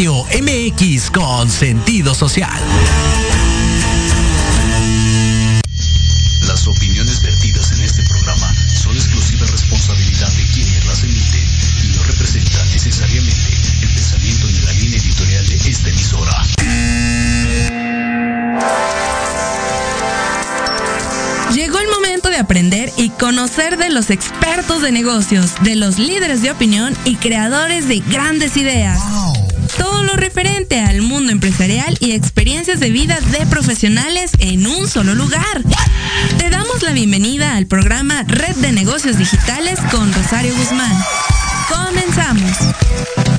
Radio MX con sentido social. Las opiniones vertidas en este programa son exclusiva responsabilidad de quienes las emiten y no representan necesariamente el pensamiento ni la línea editorial de esta emisora. Llegó el momento de aprender y conocer de los expertos de negocios, de los líderes de opinión y creadores de grandes ideas. Todo lo referente al mundo empresarial y experiencias de vida de profesionales en un solo lugar. Te damos la bienvenida al programa Red de Negocios Digitales con Rosario Guzmán. Comenzamos.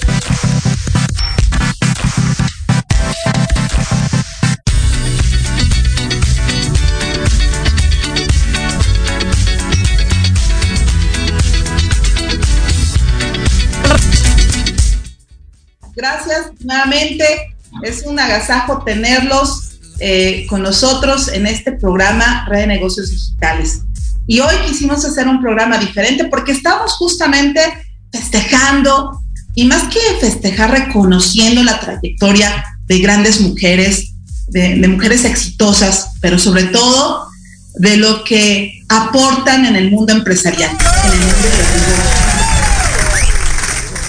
Nuevamente. Es un agasajo tenerlos eh, con nosotros en este programa Red de Negocios Digitales. Y hoy quisimos hacer un programa diferente porque estamos justamente festejando y más que festejar, reconociendo la trayectoria de grandes mujeres, de, de mujeres exitosas, pero sobre todo de lo que aportan en el mundo empresarial. En el mundo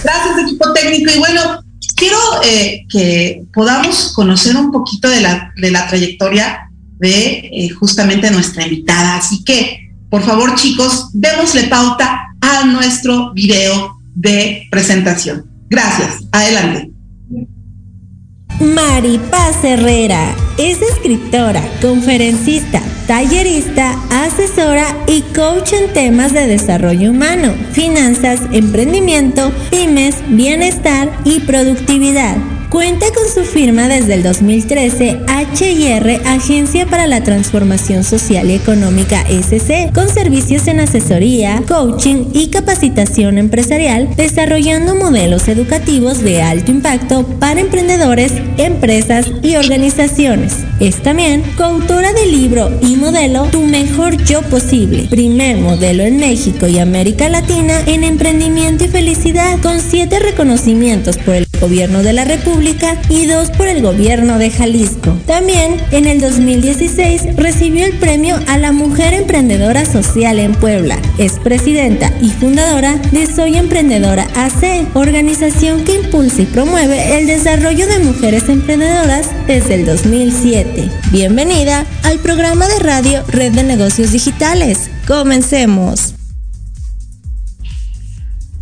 Gracias, equipo técnico. Y bueno, quiero eh, que podamos conocer un poquito de la, de la trayectoria de eh, justamente nuestra invitada. Así que, por favor, chicos, démosle pauta a nuestro video de presentación. Gracias. Adelante. Maripaz Herrera es escritora, conferencista, tallerista, asesora y coach en temas de desarrollo humano, finanzas, emprendimiento, pymes, bienestar y productividad. Cuenta con su firma desde el 2013 HIR, Agencia para la Transformación Social y Económica SC, con servicios en asesoría, coaching y capacitación empresarial, desarrollando modelos educativos de alto impacto para emprendedores, empresas y organizaciones. Es también coautora del libro y modelo Tu mejor yo posible, primer modelo en México y América Latina en emprendimiento y felicidad, con siete reconocimientos por el Gobierno de la República y dos por el gobierno de Jalisco. También en el 2016 recibió el premio a la Mujer Emprendedora Social en Puebla. Es presidenta y fundadora de Soy Emprendedora AC, organización que impulsa y promueve el desarrollo de mujeres emprendedoras desde el 2007. Bienvenida al programa de radio Red de Negocios Digitales. Comencemos.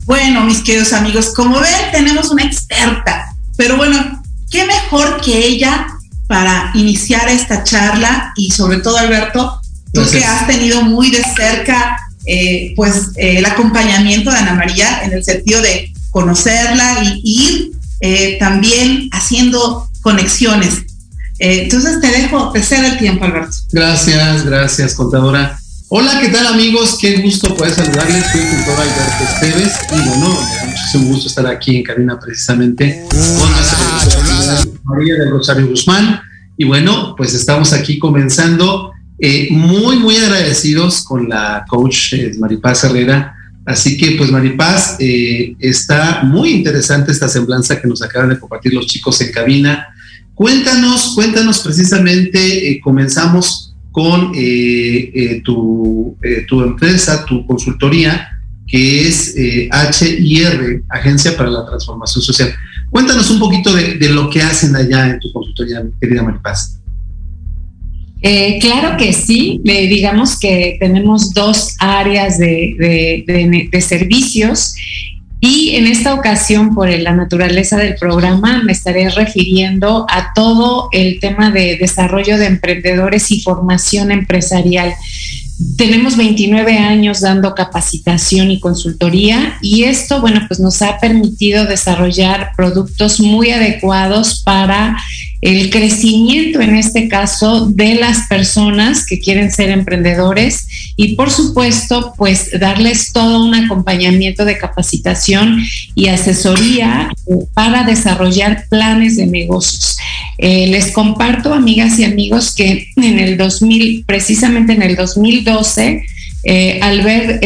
Bueno, mis queridos amigos, como ven, tenemos una experta pero bueno, qué mejor que ella para iniciar esta charla y sobre todo Alberto, tú que has tenido muy de cerca eh, pues eh, el acompañamiento de Ana María en el sentido de conocerla y ir eh, también haciendo conexiones. entonces te dejo, te cedo el tiempo, Alberto. Gracias, gracias, contadora. Hola, ¿qué tal amigos? Qué gusto poder saludarles. Soy el tutor Alberto Esteves y bueno, da muchísimo gusto estar aquí en cabina precisamente con nuestra María de Rosario Guzmán. Y bueno, pues estamos aquí comenzando eh, muy, muy agradecidos con la coach eh, Maripaz Herrera. Así que pues Maripaz, eh, está muy interesante esta semblanza que nos acaban de compartir los chicos en cabina. Cuéntanos, cuéntanos precisamente, comenzamos con eh, eh, tu, eh, tu, empresa, tu consultoría, que es HIR, Agencia para la Transformación Social. Cuéntanos un poquito de, lo que hacen allá en tu consultoría, querida Maripaz. claro que sí, digamos que tenemos dos áreas de, de servicios y en esta ocasión, por la naturaleza del programa, me estaré refiriendo a todo el tema de desarrollo de emprendedores y formación empresarial. Tenemos 29 años dando capacitación y consultoría y esto, bueno, pues nos ha permitido desarrollar productos muy adecuados para el crecimiento, en este caso, de las personas que quieren ser emprendedores y, por supuesto, pues darles todo un acompañamiento de capacitación y asesoría eh, para desarrollar planes de negocios. Eh, les comparto, amigas y amigos, que en el 2000, precisamente en el 2012, eh, al ver,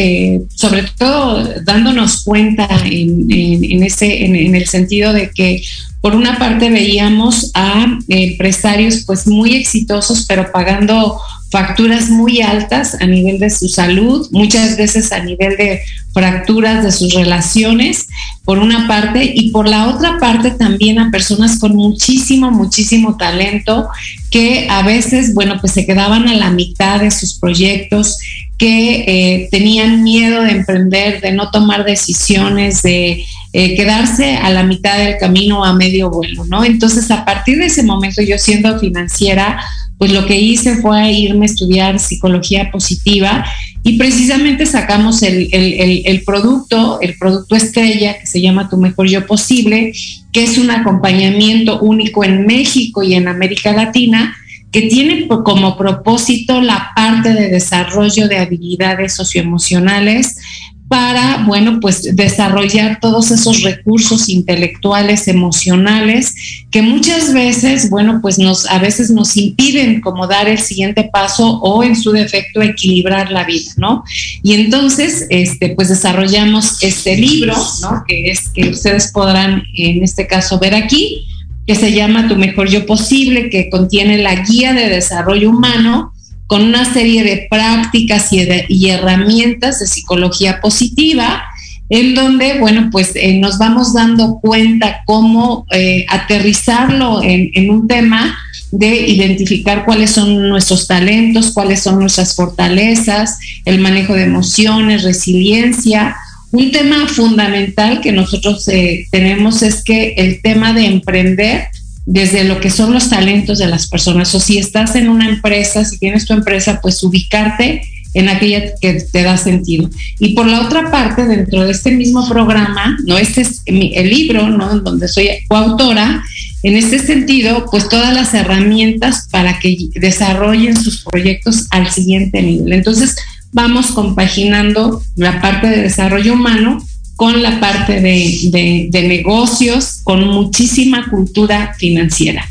sobre todo dándonos cuenta en, ese, en, el sentido de que por una parte veíamos a empresarios pues muy exitosos, pero pagando facturas muy altas a nivel de su salud, muchas veces a nivel de fracturas de sus relaciones, por una parte, y por la otra parte también a personas con muchísimo, muchísimo talento que a veces, bueno, pues se quedaban a la mitad de sus proyectos, que eh, tenían miedo de emprender, de no tomar decisiones, de eh, quedarse a la mitad del camino a medio vuelo, ¿no? Entonces, a partir de ese momento, yo siendo financiera, pues lo que hice fue irme a estudiar psicología positiva y precisamente sacamos el, producto, el producto estrella que se llama Tu Mejor Yo Posible, que es un acompañamiento único en México y en América Latina que tiene como propósito la parte de desarrollo de habilidades socioemocionales para, bueno, pues desarrollar todos esos recursos intelectuales, emocionales, que muchas veces, bueno, pues nos, a veces nos impiden como dar el siguiente paso o en su defecto equilibrar la vida, ¿no? Y entonces, este, pues desarrollamos este libro, ¿no? Que es que ustedes podrán en este caso ver aquí, que se llama Tu mejor yo posible, que contiene la guía de desarrollo humano con una serie de prácticas y, herramientas de psicología positiva, en donde, bueno, pues eh, nos vamos dando cuenta cómo eh, aterrizarlo en, en, un tema de identificar cuáles son nuestros talentos, cuáles son nuestras fortalezas, el manejo de emociones, resiliencia. Un tema fundamental que nosotros eh, tenemos es que el tema de emprender desde lo que son los talentos de las personas. O si estás en una empresa, si tienes tu empresa, pues ubicarte en aquella que te da sentido. Y por la otra parte, dentro de este mismo programa, no este es el libro, ¿no? Donde soy coautora, en este sentido, pues todas las herramientas para que desarrollen sus proyectos al siguiente nivel. Entonces, vamos compaginando la parte de desarrollo humano con la parte de, negocios, con muchísima cultura financiera.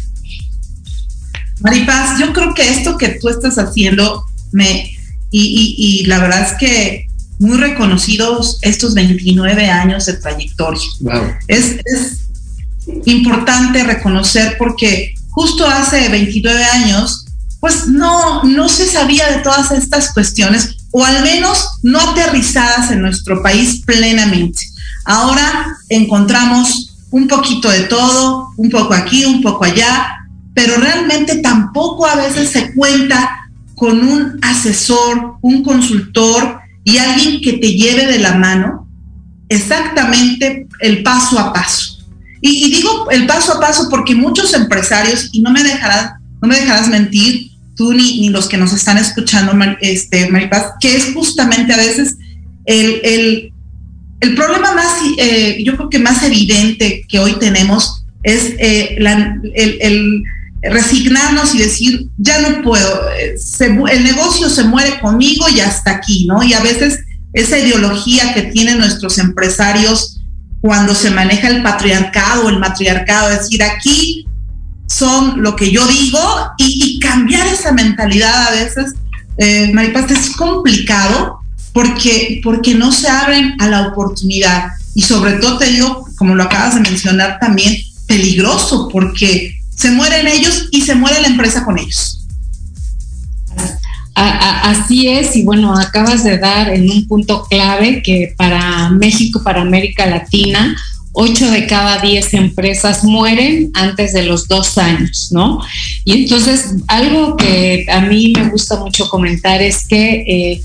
Maripaz, yo creo que esto que tú estás haciendo, me, y, la verdad es que muy reconocidos estos 29 años de trayectoria. Es, es importante reconocer porque justo hace 29 años, pues no, no se sabía de todas estas cuestiones o al menos no aterrizadas en nuestro país plenamente. Ahora encontramos un poquito de todo, un poco aquí, un poco allá, pero realmente tampoco a veces se cuenta con un asesor, un consultor y alguien que te lleve de la mano exactamente el paso a paso. Y, digo el paso a paso porque muchos empresarios, y no me dejarás, no me dejarás mentir, tú ni, los que nos están escuchando, este, Maripaz, que es justamente a veces el, el, problema más, eh, yo creo que más evidente que hoy tenemos es eh, el, resignarnos y decir, ya no puedo, eh, el negocio se muere conmigo y hasta aquí, ¿no? Y a veces esa ideología que tienen nuestros empresarios cuando se maneja el patriarcado, el matriarcado, es decir, aquí son lo que yo digo y, cambiar esa mentalidad a veces, eh, es complicado porque, porque no se abren a la oportunidad y sobre todo te digo, como lo acabas de mencionar también, peligroso porque se mueren ellos y se muere la empresa con ellos. Así es, y bueno, acabas de dar en un punto clave que para México, para América Latina, 8 de cada 10 empresas mueren antes de los dos años, ¿no? Y entonces, algo que a mí me gusta mucho comentar es que eh,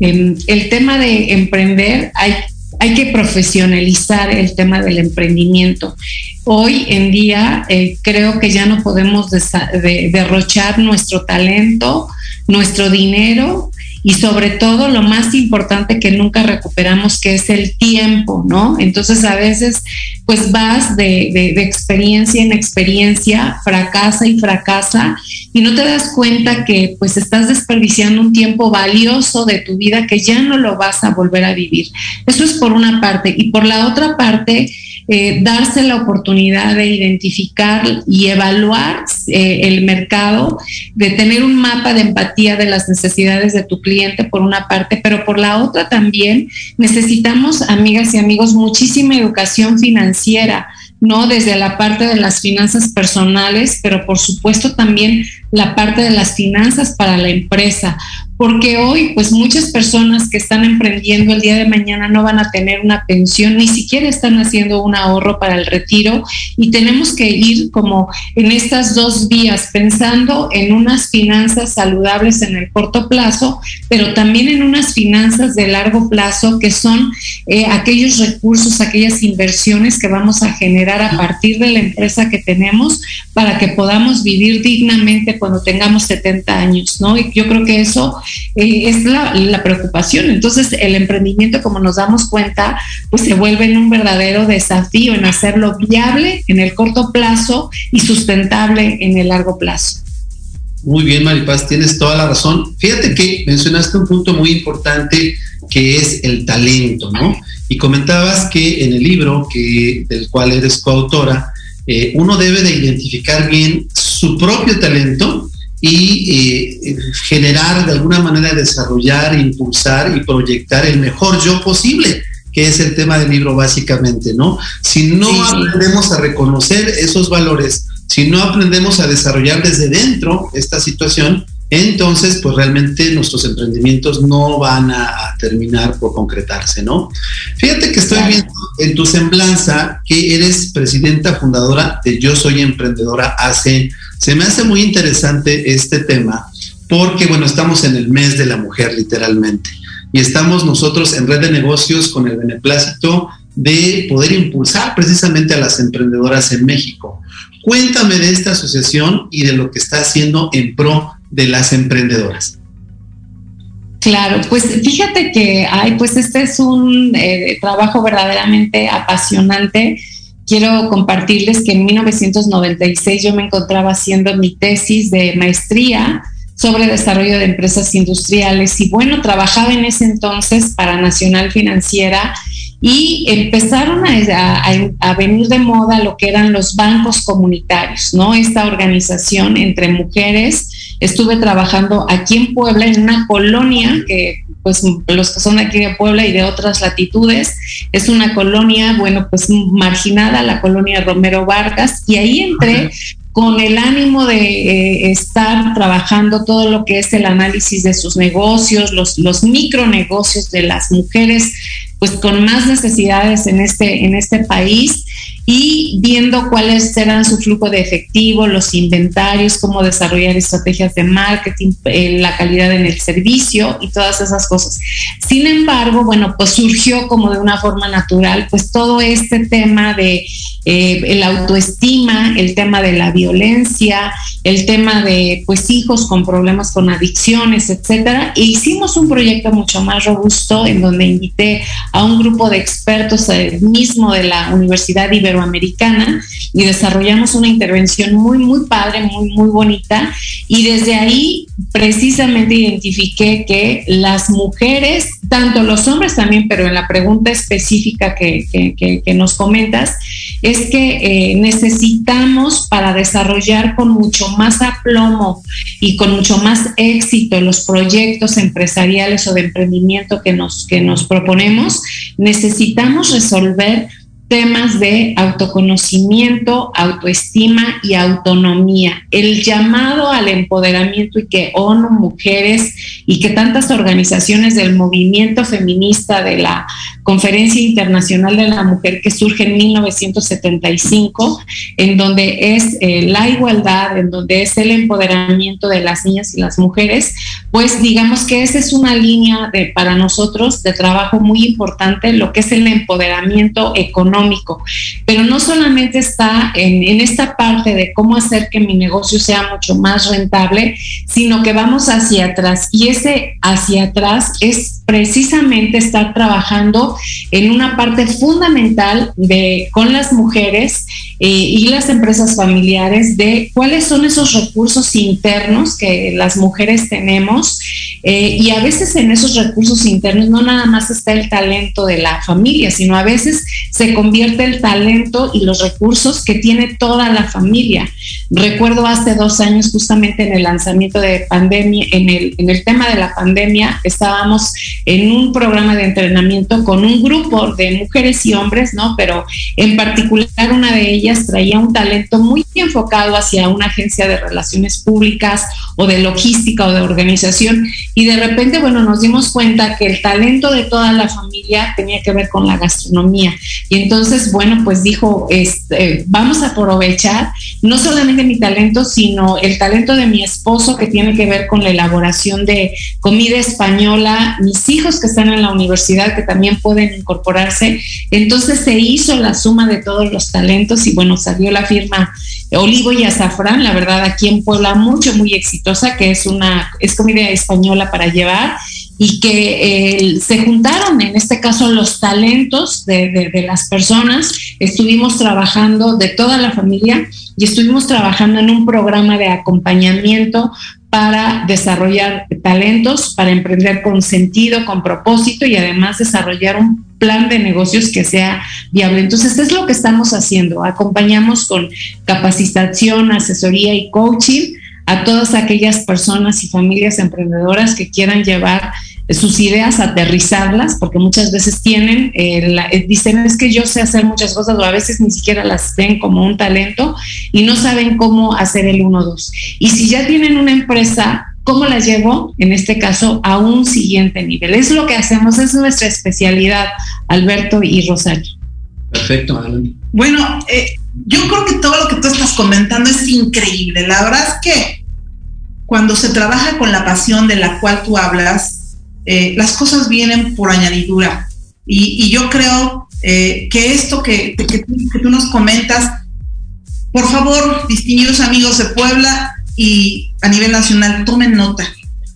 em, el tema de emprender hay, hay que profesionalizar el tema del emprendimiento. Hoy en día eh, creo que ya no podemos derrochar nuestro talento, nuestro dinero y sobre todo lo más importante que nunca recuperamos, que es el tiempo, ¿no? Entonces a veces pues vas de, experiencia en experiencia, fracasa y fracasa y no te das cuenta que pues estás desperdiciando un tiempo valioso de tu vida que ya no lo vas a volver a vivir. Eso es por una parte. Y por la otra parte, eh, darse la oportunidad de identificar y evaluar eh, el mercado, de tener un mapa de empatía de las necesidades de tu cliente por una parte, pero por la otra también necesitamos, amigas y amigos, muchísima educación financiera ¿no? Desde la parte de las finanzas personales, pero por supuesto también la parte de las finanzas para la empresa, porque hoy pues muchas personas que están emprendiendo el día de mañana no van a tener una pensión, ni siquiera están haciendo un ahorro para el retiro y tenemos que ir como en estas dos vías, pensando en unas finanzas saludables en el corto plazo, pero también en unas finanzas de largo plazo que son eh, aquellos recursos, aquellas inversiones que vamos a generar a partir de la empresa que tenemos para que podamos vivir dignamente cuando tengamos 70 años, ¿no? Y yo creo que eso eh, es la, preocupación. Entonces, el emprendimiento, como nos damos cuenta, pues se vuelve en un verdadero desafío en hacerlo viable en el corto plazo y sustentable en el largo plazo. Muy bien, Maripaz, tienes toda la razón. Fíjate que mencionaste un punto muy importante que es el talento, ¿no? Y comentabas que en el libro que, del cual eres coautora, eh, uno debe de identificar bien su propio talento y eh, generar de alguna manera, desarrollar, impulsar y proyectar el mejor yo posible que es el tema del libro básicamente, ¿no? Si no aprendemos a reconocer esos valores, si no aprendemos a desarrollar desde dentro esta situación, entonces pues realmente nuestros emprendimientos no van a, terminar por concretarse, ¿no? Fíjate que estoy viendo en tu semblanza que eres presidenta fundadora de Yo Soy Emprendedora hace, se me hace muy interesante este tema porque bueno, estamos en el mes de la mujer literalmente y estamos nosotros en red de negocios con el beneplácito de poder impulsar precisamente a las emprendedoras en México. Cuéntame de esta asociación y de lo que está haciendo en pro de las emprendedoras. Claro, pues fíjate que, ay, pues este es un eh, trabajo verdaderamente apasionante. Quiero compartirles que en 1996 yo me encontraba haciendo mi tesis de maestría sobre desarrollo de empresas industriales y bueno, trabajaba en ese entonces para Nacional Financiera y empezaron a, venir de moda lo que eran los bancos comunitarios, ¿no? Esta organización entre mujeres. Estuve trabajando aquí en Puebla en una colonia que pues los que son de aquí de Puebla y de otras latitudes, es una colonia, bueno, pues marginada, la colonia Romero Vargas, y ahí entré con el ánimo de eh, estar trabajando todo lo que es el análisis de sus negocios, los, los micronegocios de las mujeres, pues con más necesidades en este, en este país y viendo cuáles eran su flujo de efectivo, los inventarios, cómo desarrollar estrategias de marketing, eh, la calidad en el servicio y todas esas cosas. Sin embargo, bueno, pues surgió como de una forma natural, pues todo este tema de eh, el autoestima, el tema de la violencia, el tema de pues hijos con problemas con adicciones, etcétera. E hicimos un proyecto mucho más robusto en donde invité a un grupo de expertos eh, mismo de la Universidad Iberoamericana y desarrollamos una intervención muy, muy padre, muy, muy bonita. Y desde ahí precisamente identifiqué que las mujeres, tanto los hombres también, pero en la pregunta específica que, nos comentas, es que eh, necesitamos para desarrollar con mucho más aplomo y con mucho más éxito los proyectos empresariales o de emprendimiento que nos, que nos proponemos, necesitamos resolver temas de autoconocimiento, autoestima y autonomía. El llamado al empoderamiento y que ONU Mujeres y que tantas organizaciones del movimiento feminista de la Conferencia Internacional de la Mujer que surge en 1975, en donde es eh, la igualdad, en donde es el empoderamiento de las niñas y las mujeres, pues digamos que esa es una línea de, para nosotros de trabajo muy importante, lo que es el empoderamiento económico. Pero no solamente está en, esta parte de cómo hacer que mi negocio sea mucho más rentable, sino que vamos hacia atrás. Y ese hacia atrás es precisamente estar trabajando en una parte fundamental de con las mujeres eh, y las empresas familiares de cuáles son esos recursos internos que las mujeres tenemos Eh, y a veces en esos recursos internos no nada más está el talento de la familia, sino a veces se convierte el talento y los recursos que tiene toda la familia. Recuerdo hace dos años, justamente en el lanzamiento de pandemia, en el, en el tema de la pandemia, estábamos en un programa de entrenamiento con un grupo de mujeres y hombres, ¿no? Pero en particular una de ellas traía un talento muy enfocado hacia una agencia de relaciones públicas o de logística o de organización y de repente, bueno, nos dimos cuenta que el talento de toda la familia tenía que ver con la gastronomía. Y entonces, bueno, pues dijo, este, vamos a aprovechar no solamente mi talento, sino el talento de mi esposo que tiene que ver con la elaboración de comida española, mis hijos que están en la universidad que también pueden incorporarse. Entonces se hizo la suma de todos los talentos y bueno, salió la firma Olivo y Azafrán, la verdad aquí en Puebla mucho, muy exitosa, que es una, es comida española para llevar y que eh, se juntaron, en este caso, los talentos de, de, las personas. Estuvimos trabajando de toda la familia y estuvimos trabajando en un programa de acompañamiento para desarrollar talentos, para emprender con sentido, con propósito y además desarrollar un plan de negocios que sea viable. Entonces, es lo que estamos haciendo. Acompañamos con capacitación, asesoría y coaching a todas aquellas personas y familias emprendedoras que quieran llevar sus ideas, aterrizarlas, porque muchas veces tienen, eh, eh, dicen es que yo sé hacer muchas cosas o a veces ni siquiera las ven como un talento y no saben cómo hacer el 1-2. Y si ya tienen una empresa, ¿cómo la llevo? En este caso, a un siguiente nivel. Es lo que hacemos, es nuestra especialidad, Alberto y Rosario. Perfecto, Alan. Bueno, eh, yo creo que todo lo que tú estás comentando es increíble. La verdad es que cuando se trabaja con la pasión de la cual tú hablas, eh, las cosas vienen por añadidura. Y, yo creo eh, que esto que, que, tú nos comentas, por favor, distinguidos amigos de Puebla y a nivel nacional, tomen nota,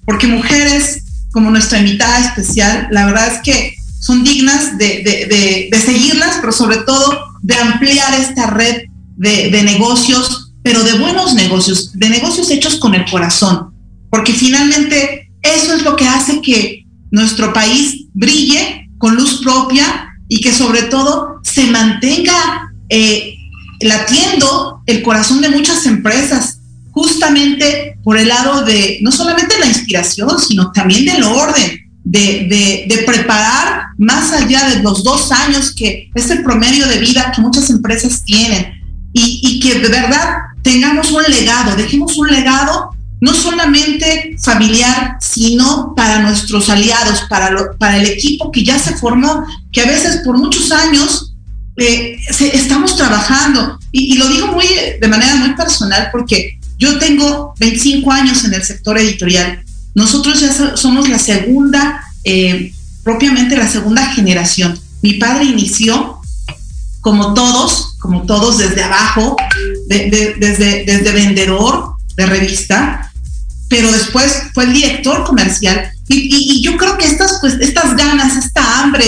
porque mujeres como nuestra invitada especial, la verdad es que son dignas de, de seguirlas, pero sobre todo de ampliar esta red de, negocios, pero de buenos negocios, de negocios hechos con el corazón, porque finalmente eso es lo que hace que nuestro país brille con luz propia y que sobre todo se mantenga eh, latiendo el corazón de muchas empresas, justamente por el lado de no solamente la inspiración, sino también del orden, de, preparar más allá de los dos años que es el promedio de vida que muchas empresas tienen y, que de verdad tengamos un legado, dejemos un legado no solamente familiar, sino para nuestros aliados, para, para el equipo que ya se formó, que a veces por muchos años eh, estamos trabajando. Y, y, lo digo muy de manera muy personal porque yo tengo 25 años en el sector editorial nosotros ya somos la segunda, eh, propiamente la segunda generación. Mi padre inició como todos, como todos desde abajo, desde, desde vendedor de revista, pero después fue el director comercial. Y, yo creo que estas, pues, estas ganas, esta hambre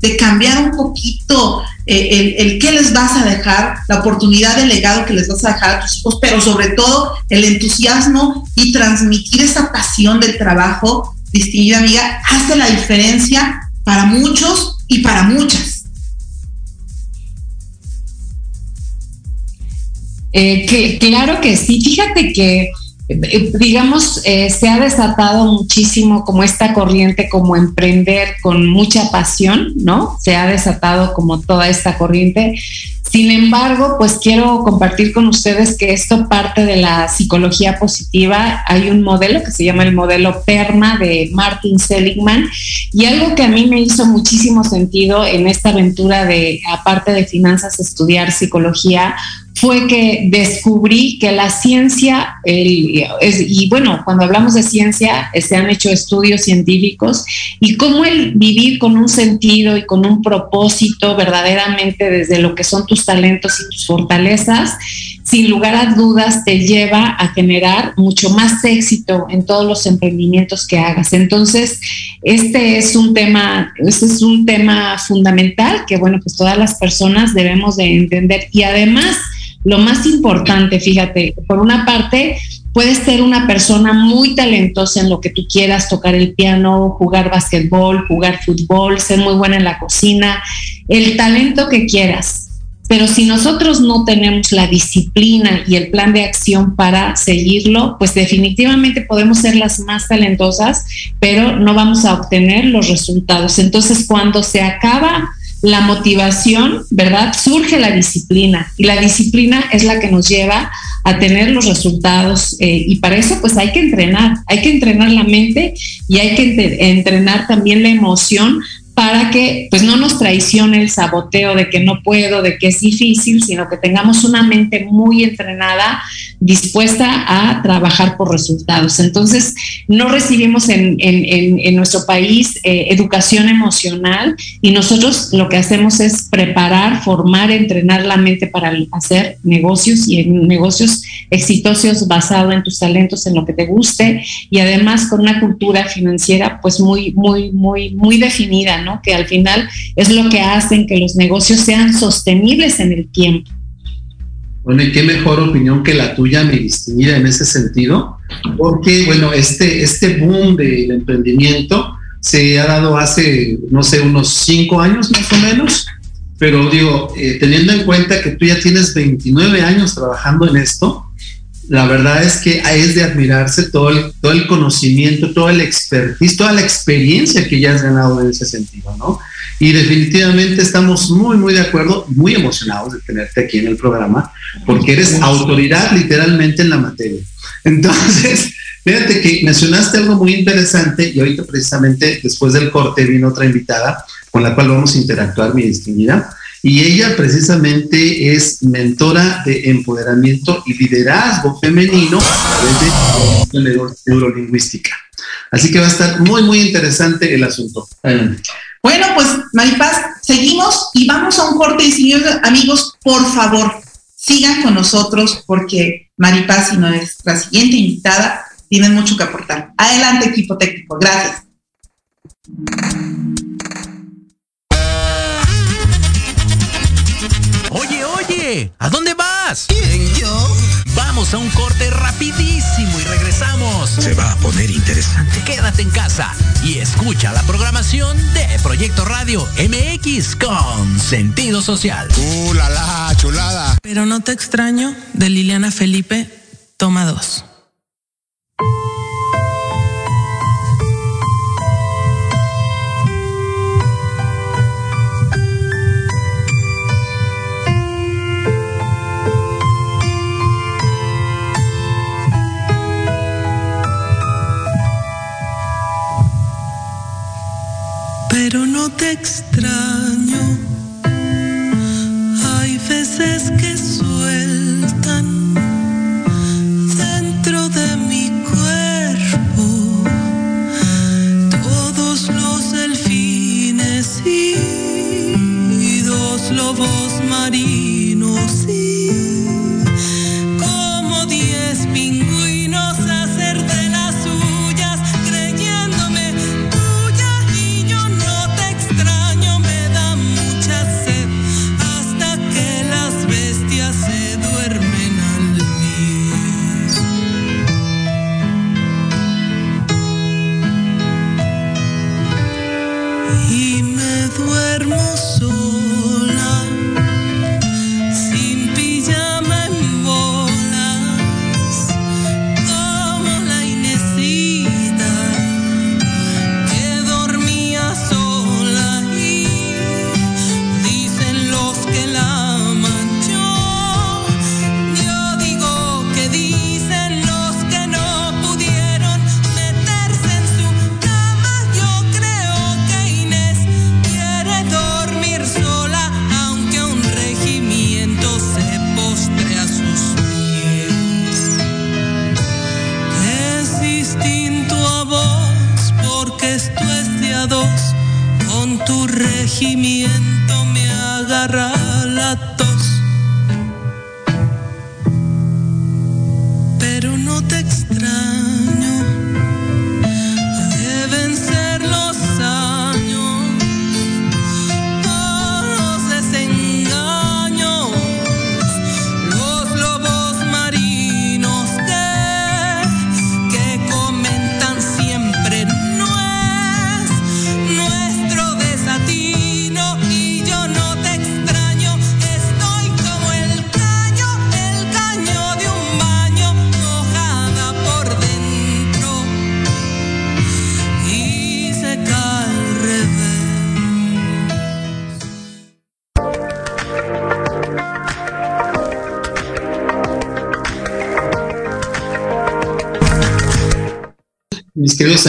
de, cambiar un poquito eh, el, el, qué les vas a dejar, la oportunidad de legado que les vas a dejar a tus hijos, pero sobre todo el entusiasmo y transmitir esa pasión del trabajo, distinguida amiga, hace la diferencia para muchos y para muchas. Eh, claro que sí, fíjate que digamos, eh, se ha desatado muchísimo como esta corriente, como emprender con mucha pasión, ¿no? Se ha desatado como toda esta corriente. Sin embargo, pues quiero compartir con ustedes que esto parte de la psicología positiva. Hay un modelo que se llama el modelo PERMA de Martin Seligman y algo que a mí me hizo muchísimo sentido en esta aventura de, aparte de finanzas, estudiar psicología, fue que descubrí que la ciencia, y bueno, cuando hablamos de ciencia, eh, se han hecho estudios científicos y cómo el vivir con un sentido y con un propósito verdaderamente desde lo que son tus talentos y tus fortalezas, sin lugar a dudas te lleva a generar mucho más éxito en todos los emprendimientos que hagas. Entonces, este es un tema, este es un tema fundamental que bueno, pues todas las personas debemos de entender y además lo más importante, fíjate, por una parte, Puedes ser una persona muy talentosa en lo que tú quieras, tocar el piano, jugar básquetbol, jugar fútbol, ser muy buena en la cocina, el talento que quieras. Pero si nosotros no tenemos la disciplina y el plan de acción para seguirlo, pues definitivamente podemos ser las más talentosas, pero no vamos a obtener los resultados. Entonces, cuando se acaba la motivación, ¿verdad? Surge la disciplina y la disciplina es la que nos lleva a tener los resultados eh, y para eso pues hay que entrenar, hay que entrenar la mente y hay que entrenar también la emoción para que pues no nos traicione el saboteo de que no puedo, de que es difícil, sino que tengamos una mente muy entrenada, dispuesta a trabajar por resultados. Entonces, no recibimos en, nuestro país eh, educación emocional y nosotros lo que hacemos es preparar, formar, entrenar la mente para hacer negocios y en negocios exitosos basado en tus talentos, en lo que te guste y además con una cultura financiera pues muy, muy, muy, muy definida, ¿no? Que al final es lo que hacen que los negocios sean sostenibles en el tiempo. Bueno, y qué mejor opinión que la tuya, mi distinguida, en ese sentido, porque, bueno, este, este boom del emprendimiento se ha dado hace, no sé, unos cinco años más o menos, pero digo, eh, teniendo en cuenta que tú ya tienes 29 años trabajando en esto, la verdad es que es de admirarse todo el, todo el conocimiento, todo el expertise, toda la experiencia que ya has ganado en ese sentido, ¿no? Y definitivamente estamos muy, muy de acuerdo, muy emocionados de tenerte aquí en el programa, porque eres autoridad literalmente en la materia. Entonces, fíjate que mencionaste algo muy interesante y ahorita precisamente después del corte vino otra invitada con la cual vamos a interactuar, mi distinguida y ella precisamente es mentora de empoderamiento y liderazgo femenino a través de neurolingüística. Así que va a estar muy, muy interesante el asunto. Bueno, pues Maripaz, seguimos y vamos a un corte. Y señores amigos, por favor, sigan con nosotros porque Maripaz y nuestra siguiente invitada tienen mucho que aportar. Adelante, equipo técnico. Gracias. ¿A dónde vas? ¿Quién, yo? Vamos a un corte rapidísimo y regresamos. Se va a poner interesante. Quédate en casa y escucha la programación de Proyecto Radio MX con sentido social. ¡Uh, la, la chulada! Pero no te extraño, de Liliana Felipe, toma dos. Te extraño.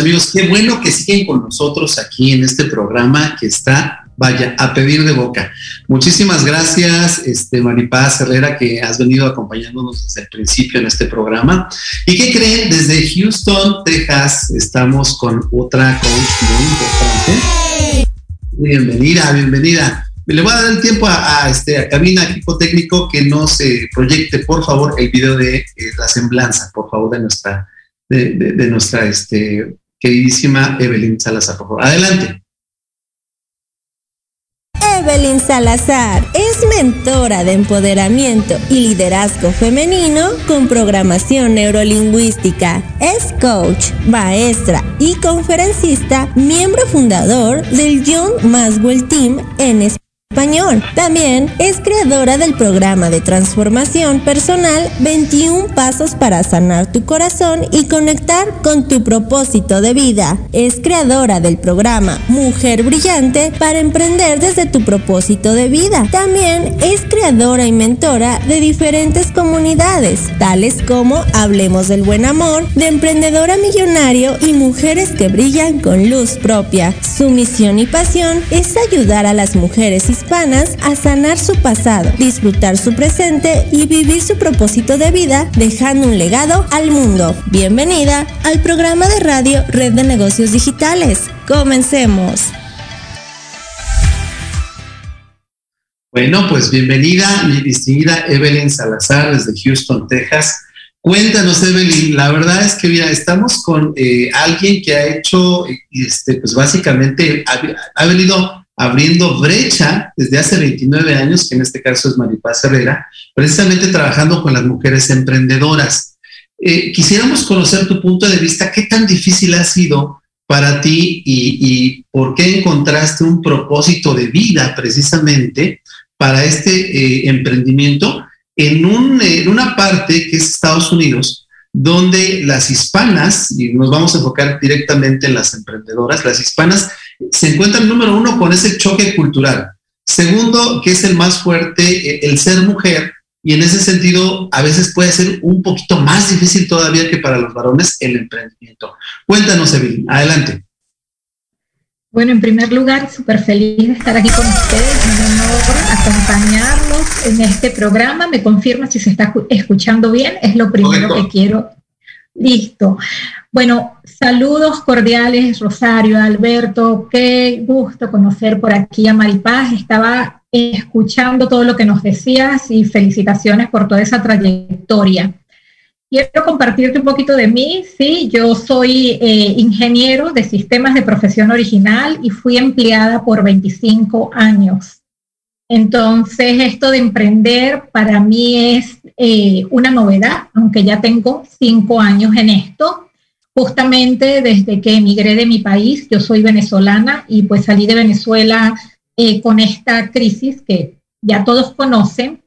Amigos, qué bueno que siguen con nosotros aquí en este programa que está, vaya, a pedir de boca. Muchísimas gracias, este, Maripaz Herrera, que has venido acompañándonos desde el principio en este programa. ¿Y qué creen? Desde Houston, Texas, estamos con otra coach muy importante. Bienvenida, bienvenida. Le voy a dar el tiempo a, este, a cabina, equipo técnico, que nos proyecte, por favor, el video de eh, la semblanza, por favor, de nuestra de, nuestra este, queridísima Evelyn Salazar. Adelante. Evelyn Salazar es mentora de empoderamiento y liderazgo femenino con programación neurolingüística. Es coach, maestra y conferencista, miembro fundador del John Maswell Team en España español. También es creadora del programa de transformación personal 21 pasos para sanar tu corazón y conectar con tu propósito de vida. Es creadora del programa Mujer Brillante para emprender desde tu propósito de vida. También es creadora y mentora de diferentes comunidades, tales como Hablemos del Buen Amor, de Emprendedora Millonario y Mujeres que Brillan con Luz Propia. Su misión y pasión es ayudar a las mujeres y hispanas a sanar su pasado, disfrutar su presente y vivir su propósito de vida dejando un legado al mundo. Bienvenida al programa de radio Red de Negocios Digitales. Comencemos. Bueno, pues bienvenida mi distinguida Evelyn Salazar desde Houston, Texas. Cuéntanos, Evelyn, la verdad es que mira, estamos con eh, alguien que ha hecho, este, pues básicamente ha venido abriendo brecha desde hace 29 años, que en este caso es Maripaz Herrera, precisamente trabajando con las mujeres emprendedoras. Eh, quisiéramos conocer tu punto de vista, qué tan difícil ha sido para ti y, por qué encontraste un propósito de vida precisamente para este eh, emprendimiento en, en una parte que es Estados Unidos, donde las hispanas, y nos vamos a enfocar directamente en las emprendedoras, las hispanas se encuentra el número uno con ese choque cultural. Segundo, que es el más fuerte, eh, el ser mujer, y en ese sentido a veces puede ser un poquito más difícil todavía que para los varones el emprendimiento. Cuéntanos, Evelyn, adelante. Bueno, en primer lugar, súper feliz de estar aquí con ustedes, un honor acompañarlos en este programa. Me confirma si se está escuchando bien, es lo primero que quiero. Listo. Bueno, saludos cordiales, Rosario, Alberto, qué gusto conocer por aquí a Maripaz. Estaba escuchando todo lo que nos decías y felicitaciones por toda esa trayectoria. Quiero compartirte un poquito de mí. Sí, yo soy eh, ingeniero de sistemas de profesión original y fui empleada por 25 años. Entonces, esto de emprender para mí es eh, una novedad, aunque ya tengo cinco años en esto. Justamente desde que emigré de mi país, yo soy venezolana y pues salí de Venezuela eh, con esta crisis que ya todos conocen.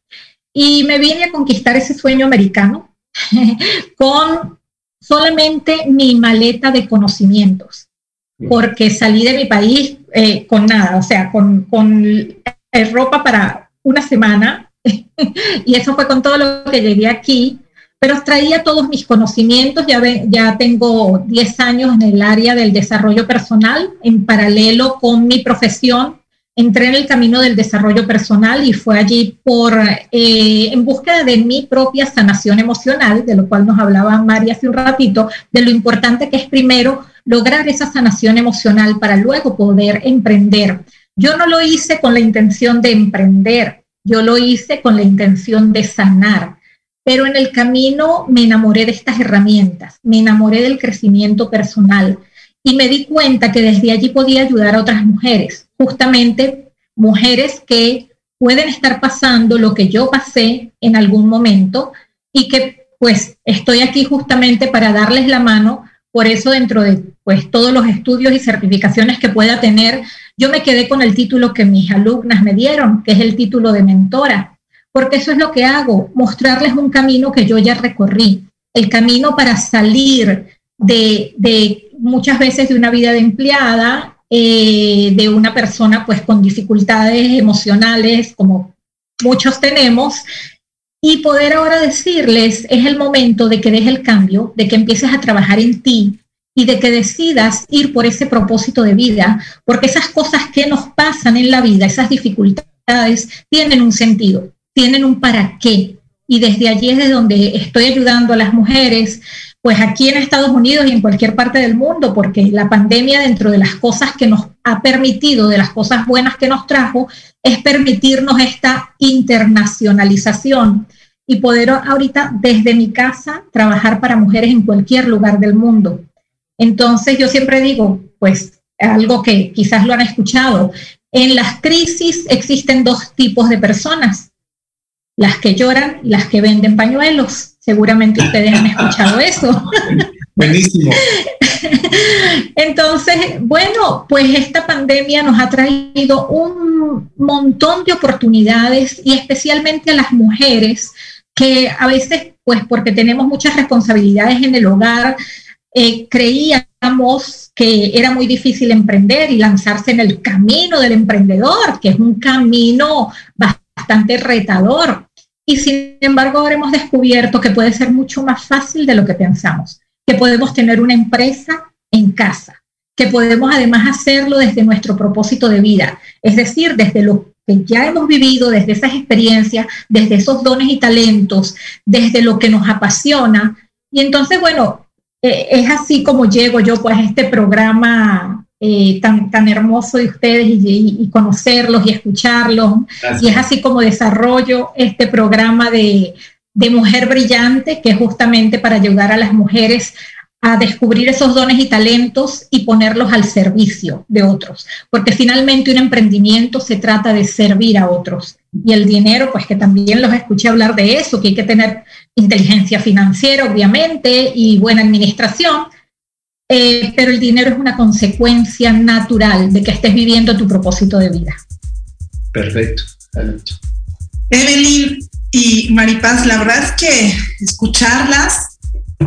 Y me vine a conquistar ese sueño americano con solamente mi maleta de conocimientos, porque salí de mi país eh, con nada, o sea, con, con eh, ropa para una semana. Y eso fue con todo lo que llegué aquí. Pero traía todos mis conocimientos, ya, ya tengo 10 años en el área del desarrollo personal, en paralelo con mi profesión, entré en el camino del desarrollo personal y fue allí por, eh, en búsqueda de mi propia sanación emocional, de lo cual nos hablaba María hace un ratito, de lo importante que es primero lograr esa sanación emocional para luego poder emprender. Yo no lo hice con la intención de emprender, yo lo hice con la intención de sanar pero en el camino me enamoré de estas herramientas, me enamoré del crecimiento personal y me di cuenta que desde allí podía ayudar a otras mujeres, justamente mujeres que pueden estar pasando lo que yo pasé en algún momento y que pues estoy aquí justamente para darles la mano. Por eso dentro de pues todos los estudios y certificaciones que pueda tener, yo me quedé con el título que mis alumnas me dieron, que es el título de mentora porque eso es lo que hago, mostrarles un camino que yo ya recorrí, el camino para salir de, muchas veces de una vida de empleada, eh, de una persona pues con dificultades emocionales como muchos tenemos, y poder ahora decirles, es el momento de que dejes el cambio, de que empieces a trabajar en ti, y de que decidas ir por ese propósito de vida, porque esas cosas que nos pasan en la vida, esas dificultades, tienen un sentido, tienen un para qué. Y desde allí es de donde estoy ayudando a las mujeres, pues aquí en Estados Unidos y en cualquier parte del mundo, porque la pandemia dentro de las cosas que nos ha permitido, de las cosas buenas que nos trajo, es permitirnos esta internacionalización y poder ahorita desde mi casa trabajar para mujeres en cualquier lugar del mundo. Entonces yo siempre digo, pues algo que quizás lo han escuchado, en las crisis existen dos tipos de personas, las que lloran y las que venden pañuelos. Seguramente ustedes han escuchado eso. Buenísimo. Entonces, bueno, pues esta pandemia nos ha traído un montón de oportunidades y especialmente a las mujeres que a veces, pues porque tenemos muchas responsabilidades en el hogar, eh, creíamos que era muy difícil emprender y lanzarse en el camino del emprendedor, que es un camino bastante retador. Y sin embargo, ahora hemos descubierto que puede ser mucho más fácil de lo que pensamos, que podemos tener una empresa en casa, que podemos además hacerlo desde nuestro propósito de vida, es decir, desde lo que ya hemos vivido, desde esas experiencias, desde esos dones y talentos, desde lo que nos apasiona. Y entonces, bueno, eh, es así como llego yo pues a este programa eh, tan, tan hermoso de ustedes y, conocerlos y escucharlos. Y es así como desarrollo este programa de, de Mujer Brillante, que es justamente para ayudar a las mujeres a descubrir esos dones y talentos y ponerlos al servicio de otros, porque finalmente un emprendimiento se trata de servir a otros. Y el dinero, pues que también los escuché hablar de eso, que hay que tener inteligencia financiera, obviamente, y buena administración, eh, pero el dinero es una consecuencia natural de que estés viviendo tu propósito de vida. Perfecto. Evelyn y Maripaz, la verdad es que escucharlas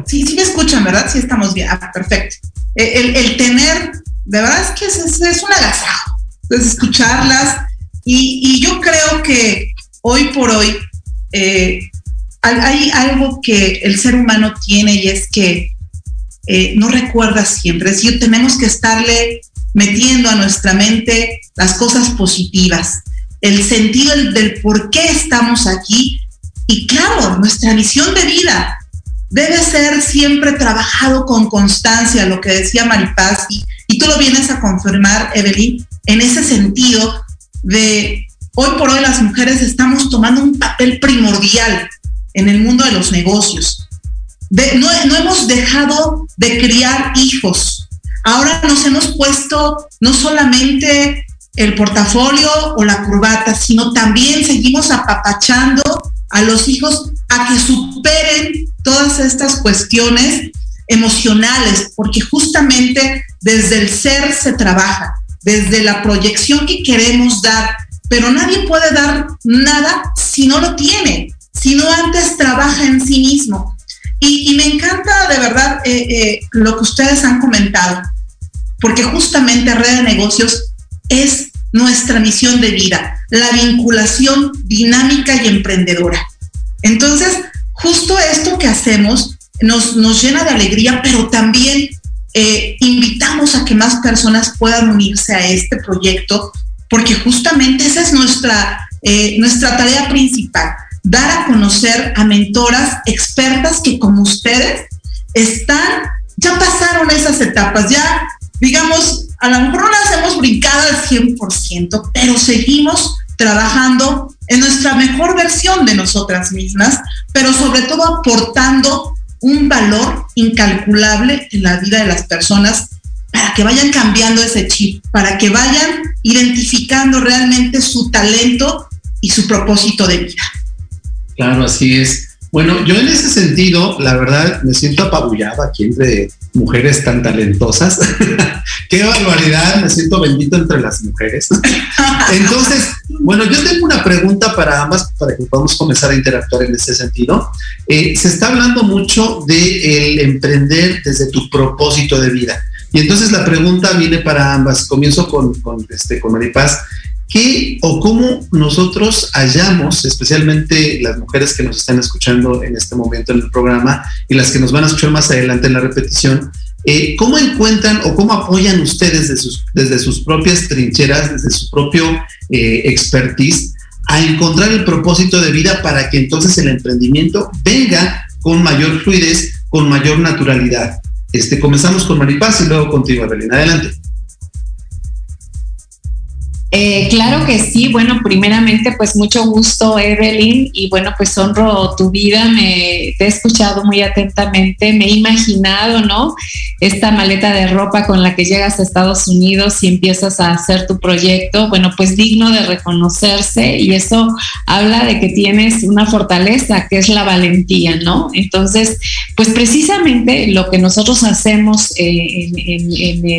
Sí, sí me escuchan, ¿verdad? Sí estamos bien. Ah, perfecto. Eh, el, tener, de verdad es que es, es, un agasajo. Entonces, escucharlas. Y, yo creo que hoy por hoy eh, hay, algo que el ser humano tiene y es que eh, no recuerda siempre. Es decir, tenemos que estarle metiendo a nuestra mente las cosas positivas, el sentido del por qué estamos aquí y claro, nuestra visión de vida debe ser siempre trabajado con constancia, lo que decía Maripaz, y, y tú lo vienes a confirmar, Evelyn, en ese sentido de hoy por hoy las mujeres estamos tomando un papel primordial en el mundo de los negocios. No, no hemos dejado de criar hijos. Ahora nos hemos puesto no solamente el portafolio o la corbata, sino también seguimos apapachando a los hijos a que superen todas estas cuestiones emocionales, porque justamente desde el ser se trabaja, desde la proyección que queremos dar, pero nadie puede dar nada si no lo tiene, si no antes trabaja en sí mismo. Y, me encanta de verdad eh, eh, lo que ustedes han comentado, porque justamente Red de Negocios es nuestra misión de vida, la vinculación dinámica y emprendedora. Entonces, justo esto que hacemos nos, nos llena de alegría, pero también eh, invitamos a que más personas puedan unirse a este proyecto, porque justamente esa es nuestra, nuestra tarea principal, dar a conocer a mentoras expertas que como ustedes están, ya pasaron esas etapas, ya digamos, a lo mejor no las hemos brincado al 100%, pero seguimos trabajando en nuestra mejor versión de nosotras mismas, pero sobre todo aportando un valor incalculable en la vida de las personas para que vayan cambiando ese chip, para que vayan identificando realmente su talento y su propósito de vida. Claro, así es. Bueno, yo en ese sentido, la verdad, me siento apabullado aquí entre mujeres tan talentosas. Qué barbaridad, me siento bendito entre las mujeres. Entonces, bueno, yo tengo una pregunta para ambas, para que podamos comenzar a interactuar en ese sentido. Eh, se está hablando mucho de el emprender desde tu propósito de vida. Y entonces la pregunta viene para ambas. Comienzo con, con, este, con Maripaz. ¿Qué o cómo nosotros hallamos, especialmente las mujeres que nos están escuchando en este momento en el programa y las que nos van a escuchar más adelante en la repetición, Eh, ¿Cómo encuentran o cómo apoyan ustedes desde sus, propias trincheras, desde su propio eh, expertise, a encontrar el propósito de vida para que entonces el emprendimiento venga con mayor fluidez, con mayor naturalidad? Este, comenzamos con Maripaz y luego contigo, Evelyn. Adelante. Eh, claro que sí, bueno, primeramente pues mucho gusto Evelyn y bueno pues honro tu vida, me te he escuchado muy atentamente, me he imaginado, ¿no? Esta maleta de ropa con la que llegas a Estados Unidos y empiezas a hacer tu proyecto, bueno pues digno de reconocerse y eso habla de que tienes una fortaleza que es la valentía, ¿no? Entonces pues precisamente lo que nosotros hacemos eh, en,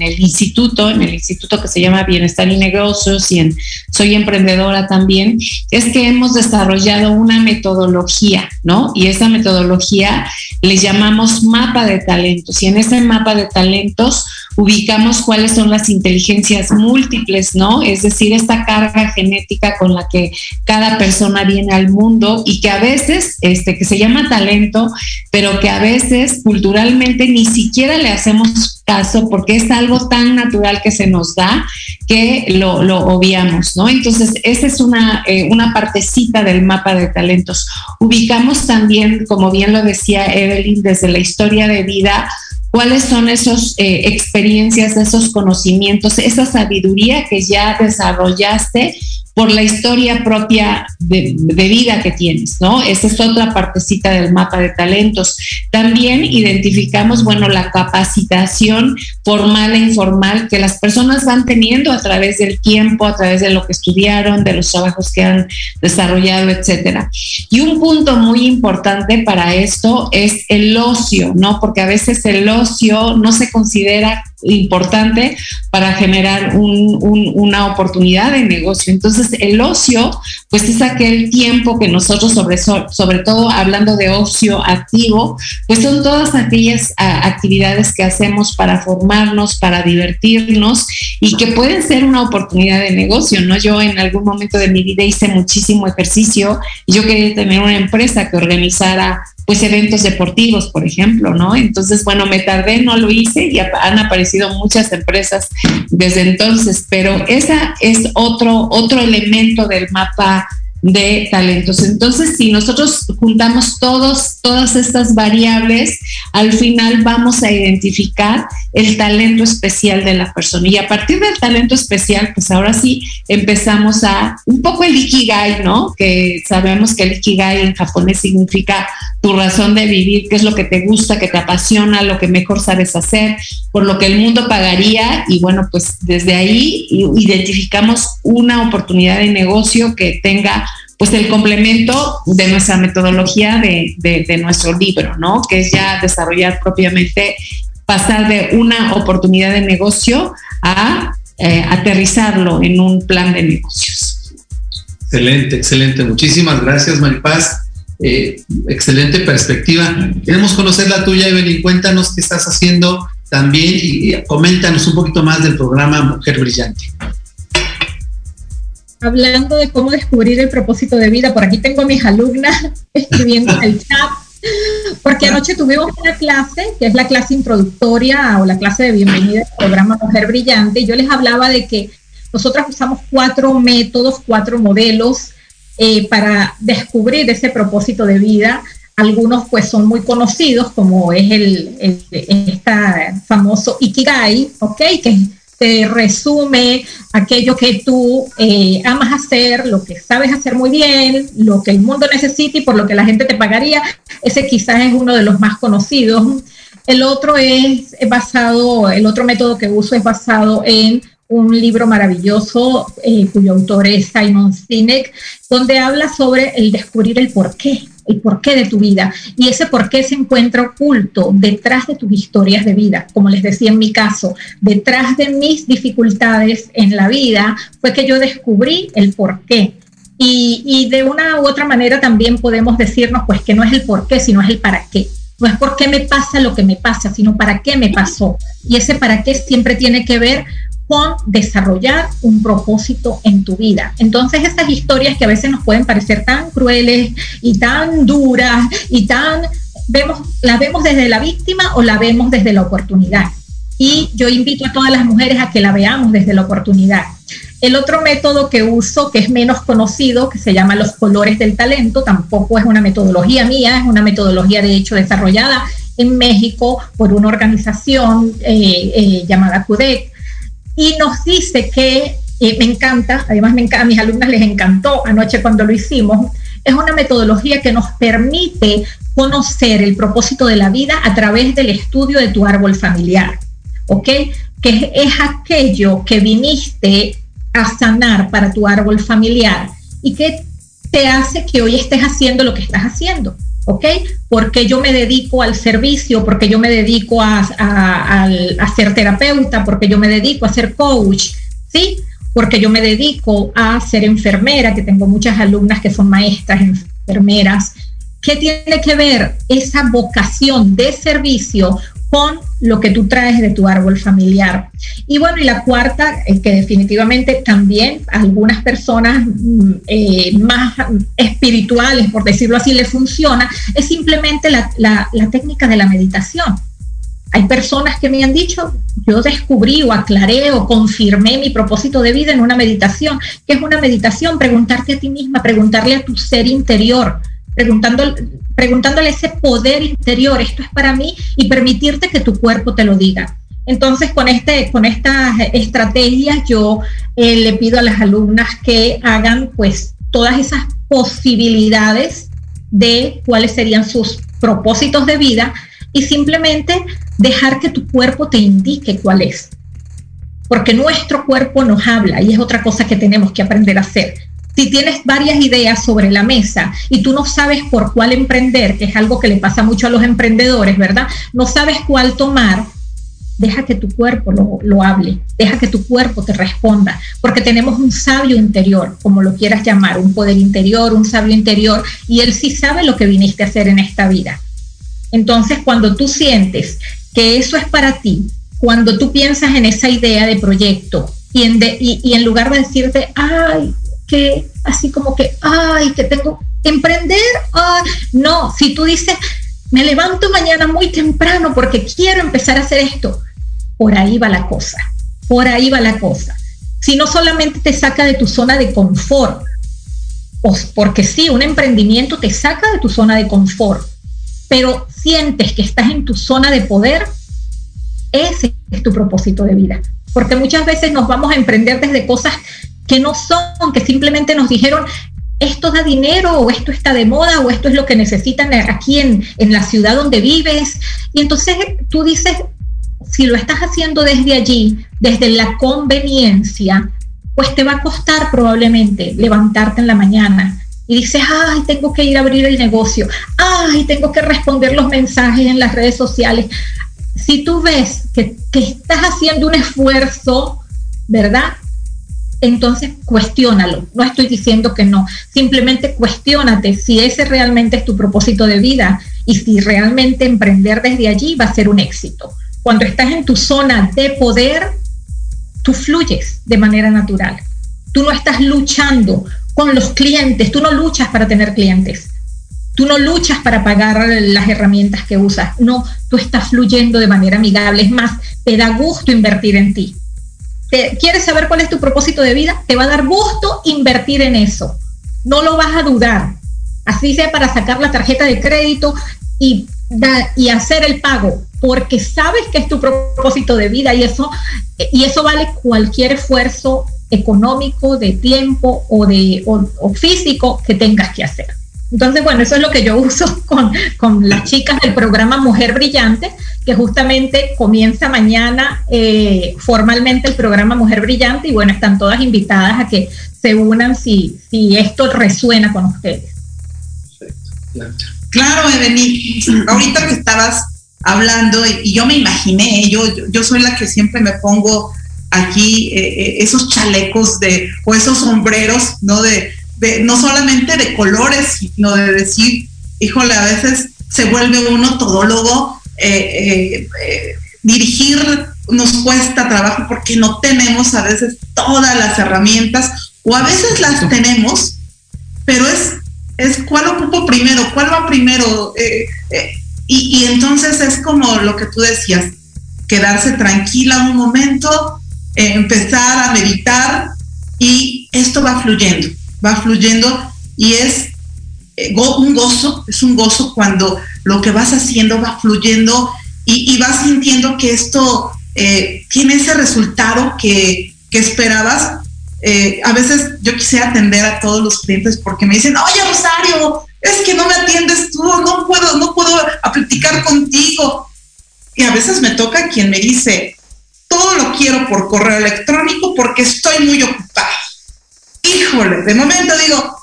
el, instituto, en el instituto que se llama Bienestar negocios y en Soy Emprendedora también, es que hemos desarrollado una metodología, ¿no? Y esa metodología le llamamos mapa de talentos. Y en ese mapa de talentos ubicamos cuáles son las inteligencias múltiples, ¿no? Es decir, esta carga genética con la que cada persona viene al mundo y que a veces, este, que se llama talento, pero que a veces culturalmente ni siquiera le hacemos caso porque es algo tan natural que se nos da que lo, obviamos, ¿no? Entonces, esa es una, eh, una partecita del mapa de talentos. Ubicamos también, como bien lo decía Evelyn, desde la historia de vida, cuáles son esas eh, experiencias, esos conocimientos, esa sabiduría que ya desarrollaste por la historia propia de, vida que tienes, ¿no? Esa es otra partecita del mapa de talentos. También identificamos, bueno, la capacitación formal e informal que las personas van teniendo a través del tiempo, a través de lo que estudiaron, de los trabajos que han desarrollado, etcétera. Y un punto muy importante para esto es el ocio, ¿no? Porque a veces el ocio no se considera importante para generar una oportunidad de negocio. Entonces, el ocio, pues es aquel tiempo que nosotros, sobre, sobre todo hablando de ocio activo, pues son todas aquellas actividades que hacemos para formarnos, para divertirnos y que pueden ser una oportunidad de negocio, ¿no? Yo en algún momento de mi vida hice muchísimo ejercicio y yo quería tener una empresa que organizara pues eventos deportivos, por ejemplo, ¿no? Entonces, bueno, me tardé, no lo hice y han aparecido muchas empresas desde entonces, pero esa es otro, otro elemento del mapa de talentos. Entonces, si nosotros juntamos todos, todas estas variables, al final vamos a identificar el talento especial de la persona. Y a partir del talento especial, pues ahora sí empezamos a un poco el ikigai, ¿no? Que sabemos que el ikigai en japonés significa tu razón de vivir, qué es lo que te gusta, que te apasiona, lo que mejor sabes hacer, por lo que el mundo pagaría. Y bueno, pues desde ahí identificamos una oportunidad de negocio que tenga pues el complemento de nuestra metodología de, nuestro libro, ¿no? Que es ya desarrollar propiamente, pasar de una oportunidad de negocio a eh, aterrizarlo en un plan de negocios. Excelente, excelente. Muchísimas gracias, Maripaz. Eh, excelente perspectiva. Queremos conocer la tuya, Evelyn. Cuéntanos qué estás haciendo también y coméntanos un poquito más del programa Mujer Brillante hablando de cómo descubrir el propósito de vida. Por aquí tengo a mis alumnas escribiendo en el chat, porque anoche tuvimos una clase, que es la clase introductoria o la clase de bienvenida al programa Mujer Brillante, y yo les hablaba de que nosotros usamos cuatro métodos, cuatro modelos eh, para descubrir ese propósito de vida. Algunos pues son muy conocidos, como es el, el esta famoso Ikigai, ¿ok? Que te resume aquello que tú eh, amas hacer, lo que sabes hacer muy bien, lo que el mundo necesita y por lo que la gente te pagaría. Ese quizás es uno de los más conocidos. El otro es basado, el otro método que uso es basado en un libro maravilloso eh, cuyo autor es Simon Sinek, donde habla sobre el descubrir el porqué el porqué de tu vida. Y ese porqué se encuentra oculto detrás de tus historias de vida. Como les decía en mi caso, detrás de mis dificultades en la vida fue que yo descubrí el porqué. Y, y de una u otra manera también podemos decirnos pues que no es el porqué, sino es el para qué. No es por qué me pasa lo que me pasa, sino para qué me pasó. Y ese para qué siempre tiene que ver con desarrollar un propósito en tu vida. Entonces esas historias que a veces nos pueden parecer tan crueles y tan duras y tan vemos, la vemos desde la víctima o la vemos desde la oportunidad. Y yo invito a todas las mujeres a que la veamos desde la oportunidad. El otro método que uso, que es menos conocido, que se llama los colores del talento, tampoco es una metodología mía, es una metodología de hecho desarrollada en México por una organización eh, eh, llamada CUDEC. Y nos dice que, eh, me encanta, además a mis alumnas les encantó anoche cuando lo hicimos, es una metodología que nos permite conocer el propósito de la vida a través del estudio de tu árbol familiar, ¿ok? Que es aquello que viniste a sanar para tu árbol familiar y que te hace que hoy estés haciendo lo que estás haciendo. ¿Ok? Porque yo me dedico al servicio, porque yo me dedico a, a, ser terapeuta, porque yo me dedico a ser coach, ¿sí? Porque yo me dedico a ser enfermera, que tengo muchas alumnas que son maestras, enfermeras. ¿Qué tiene que ver esa vocación de servicio con lo que tú traes de tu árbol familiar. Y bueno, y la cuarta, es que definitivamente también algunas personas mm, eh, más espirituales, por decirlo así, le funciona, es simplemente la, la técnica de la meditación. Hay personas que me han dicho, yo descubrí o aclaré o confirmé mi propósito de vida en una meditación. que es una meditación? Preguntarte a ti misma, preguntarle a tu ser interior, preguntando, preguntándole ese poder interior, esto es para mí, y permitirte que tu cuerpo te lo diga. Entonces, con, este, con estas estrategias, yo eh, le pido a las alumnas que hagan pues todas esas posibilidades de cuáles serían sus propósitos de vida y simplemente dejar que tu cuerpo te indique cuál es. Porque nuestro cuerpo nos habla y es otra cosa que tenemos que aprender a hacer. Si tienes varias ideas sobre la mesa y tú no sabes por cuál emprender, que es algo que le pasa mucho a los emprendedores, ¿verdad? No sabes cuál tomar, deja que tu cuerpo lo, hable, deja que tu cuerpo te responda, porque tenemos un sabio interior, como lo quieras llamar, un poder interior, un sabio interior, y él sí sabe lo que viniste a hacer en esta vida. Entonces, cuando tú sientes que eso es para ti, cuando tú piensas en esa idea de proyecto y en, y en lugar de decirte, ay, que así como que, ay, que tengo emprender. no, si tú dices, me levanto mañana muy temprano porque quiero empezar a hacer esto, por ahí va la cosa, por ahí va la cosa. Si no solamente te saca de tu zona de confort, porque sí, un emprendimiento te saca de tu zona de confort, pero sientes que estás en tu zona de poder, ese es tu propósito de vida. Porque muchas veces nos vamos a emprender desde cosas que no son, que simplemente nos dijeron, esto da dinero o esto está de moda o esto es lo que necesitan aquí en, en la ciudad donde vives. Y entonces tú dices, si lo estás haciendo desde allí, desde la conveniencia, pues te va a costar probablemente levantarte en la mañana y dices, ay, tengo que ir a abrir el negocio, ay, tengo que responder los mensajes en las redes sociales. Si tú ves que, que estás haciendo un esfuerzo, ¿verdad? Entonces cuestiónalo. No estoy diciendo que no, simplemente cuestiónate si ese realmente es tu propósito de vida y si realmente emprender desde allí va a ser un éxito. Cuando estás en tu zona de poder, tú fluyes de manera natural. Tú no estás luchando con los clientes, tú no luchas para tener clientes. Tú no luchas para pagar las herramientas que usas. No, tú estás fluyendo de manera amigable. Es más, te da gusto invertir en ti quieres saber cuál es tu propósito de vida, te va a dar gusto invertir en eso. No lo vas a dudar. Así sea para sacar la tarjeta de crédito y, y hacer el pago, porque sabes que es tu propósito de vida y eso, y eso vale cualquier esfuerzo económico, de tiempo o, de, o físico que tengas que hacer. Entonces, bueno, eso es lo que yo uso con, con las chicas del programa Mujer Brillante, que justamente comienza mañana eh, formalmente el programa Mujer Brillante y bueno, están todas invitadas a que se unan si, si esto resuena con ustedes. Claro, Eveni, ahorita que estabas hablando y, yo me imaginé, yo, yo, soy la que siempre me pongo aquí eh, eh, esos chalecos de, o esos sombreros, ¿no? De, no solamente de colores, sino de decir, híjole, a veces se vuelve uno todólogo, eh, eh, eh, dirigir nos cuesta trabajo porque no tenemos a veces todas las herramientas o a veces las tenemos, pero es, es cuál ocupo primero, cuál va primero. y, entonces es como lo que tú decías, quedarse tranquila un momento, eh, empezar a meditar y esto va fluyendo, va fluyendo y es eh, un gozo, es un gozo cuando lo que vas haciendo va fluyendo y, vas sintiendo que esto eh, tiene ese resultado que, esperabas. a veces yo quisiera atender a todos los clientes porque me dicen, oye Rosario, es que no me atiendes tú, no puedo, no puedo platicar contigo. Y a veces me toca quien me dice, todo lo quiero por correo electrónico porque estoy muy ocupado. Híjole, de momento digo,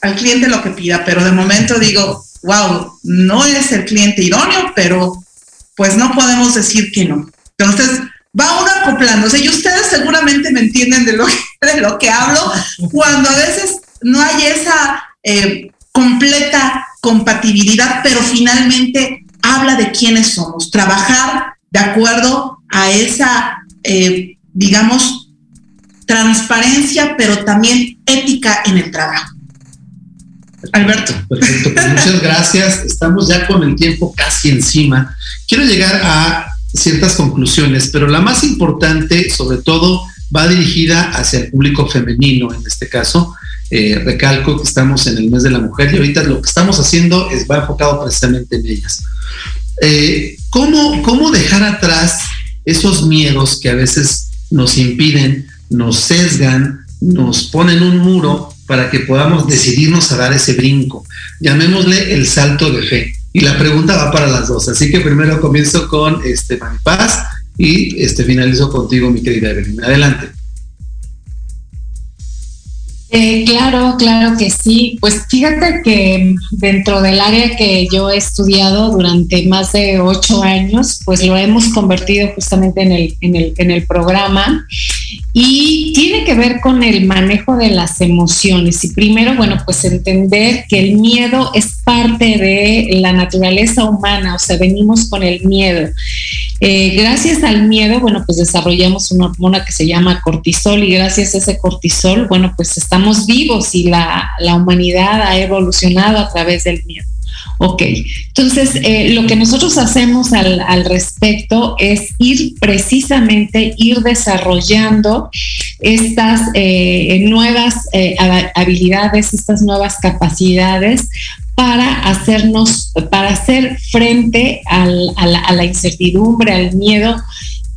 al cliente lo que pida, pero de momento digo, wow, no es el cliente idóneo, pero pues no podemos decir que no. Entonces, va uno acoplándose y ustedes seguramente me entienden de lo que, de lo que hablo cuando a veces no hay esa eh, completa compatibilidad, pero finalmente habla de quiénes somos, trabajar de acuerdo a esa, eh, digamos, transparencia, pero también ética en el trabajo. Alberto. Perfecto, pues muchas gracias. Estamos ya con el tiempo casi encima. Quiero llegar a ciertas conclusiones, pero la más importante, sobre todo, va dirigida hacia el público femenino en este caso, eh, recalco que estamos en el mes de la mujer y ahorita lo que estamos haciendo es, va enfocado precisamente en ellas. Eh, ¿cómo, ¿Cómo dejar atrás esos miedos que a veces nos impiden, nos sesgan, nos ponen un muro para que podamos decidirnos a dar ese brinco? Llamémosle el salto de fe. Y la pregunta va para las dos. Así que primero comienzo con este Paz y este finalizo contigo, mi querida Evelyn. Adelante. Eh, claro, claro que sí. Pues fíjate que dentro del área que yo he estudiado durante más de ocho años, pues lo hemos convertido justamente en el, en el, en el programa y tiene que ver con el manejo de las emociones. Y primero, bueno, pues entender que el miedo es parte de la naturaleza humana, o sea, venimos con el miedo. Eh, gracias al miedo, bueno, pues desarrollamos una hormona que se llama cortisol y gracias a ese cortisol, bueno, pues estamos vivos y la, la humanidad ha evolucionado a través del miedo. Ok, entonces eh, lo que nosotros hacemos al, respecto es ir precisamente, ir desarrollando estas eh, nuevas habilidades, estas nuevas capacidades para hacernos, para hacer frente a la incertidumbre, al miedo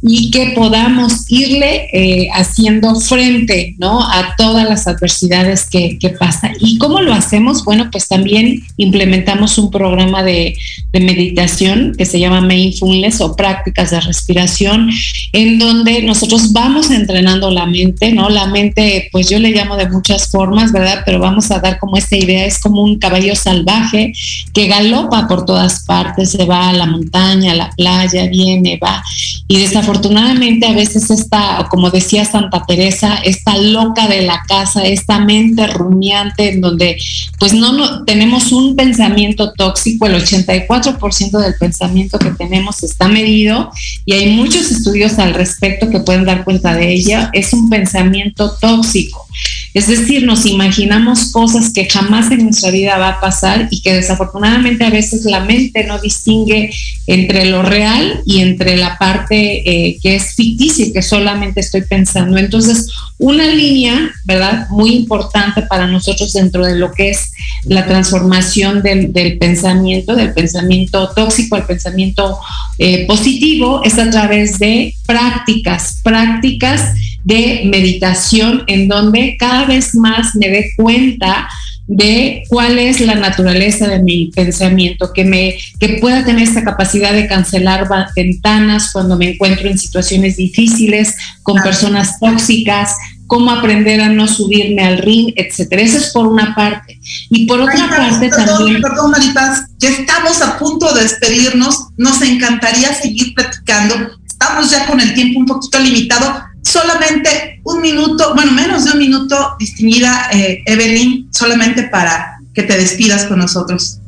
y que podamos irle eh, haciendo frente ¿no? a todas las adversidades que, que pasan. ¿Y cómo lo hacemos? Bueno, pues también implementamos un programa de, de, meditación que se llama Mindfulness o prácticas de respiración, en donde nosotros vamos entrenando la mente, ¿no? La mente, pues yo le llamo de muchas formas, ¿verdad? Pero vamos a dar como esta idea, es como un caballo salvaje que galopa por todas partes, se va a la montaña, a la playa, viene, va, y de esta desafortunadamente a veces esta, como decía Santa Teresa, esta loca de la casa, esta mente rumiante en donde pues no, tenemos un pensamiento tóxico, el 84% del pensamiento que tenemos está medido y hay muchos estudios al respecto que pueden dar cuenta de ella, es un pensamiento tóxico. Es decir, nos imaginamos cosas que jamás en nuestra vida va a pasar y que desafortunadamente a veces la mente no distingue entre lo real y entre la parte eh, que es ficticia y que solamente estoy pensando. Entonces, una línea, ¿verdad? Muy importante para nosotros dentro de lo que es la transformación del, pensamiento, del pensamiento tóxico al pensamiento eh, positivo, es a través de prácticas, prácticas de meditación en donde cada vez más me dé cuenta de cuál es la naturaleza de mi pensamiento, que me que pueda tener esta capacidad de cancelar ventanas cuando me encuentro en situaciones difíciles con personas tóxicas, cómo aprender a no subirme al ring, etcétera. Eso es por una parte. Y por otra parte también. Perdón, Maripaz, ya estamos a punto de despedirnos. Nos encantaría seguir platicando. Estamos ya con el tiempo un poquito limitado solamente un minuto, bueno, menos de un minuto, distinguida eh, Evelyn, solamente para que te despidas con nosotros.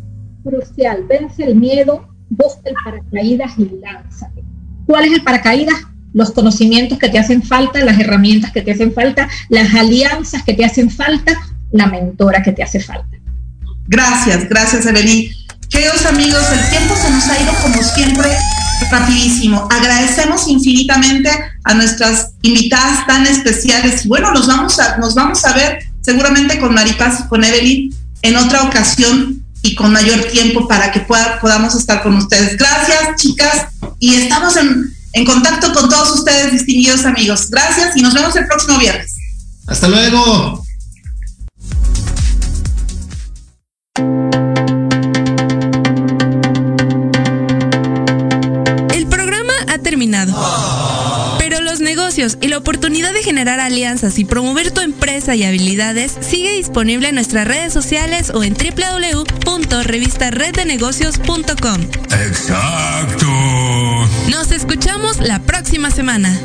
Crucial, vence el miedo, busca el paracaídas y lánzate. ¿Cuál es el paracaídas? Los conocimientos que te hacen falta, las herramientas que te hacen falta, las alianzas que te hacen falta, la mentora que te hace falta. Gracias, gracias Evelyn. Queridos amigos, el tiempo se nos ha ido como siempre rapidísimo. Agradecemos infinitamente a nuestras invitadas tan especiales y bueno, nos vamos a, nos vamos a ver seguramente con Maripaz y con Evelyn en otra ocasión y con mayor tiempo para que podamos estar con ustedes. Gracias, chicas, y estamos en, en contacto con todos ustedes, distinguidos amigos. Gracias y nos vemos el próximo viernes. Hasta luego. Y la oportunidad de generar alianzas y promover tu empresa y habilidades sigue disponible en nuestras redes sociales o en www.revistareddenegocios.com. Exacto. Nos escuchamos la próxima semana.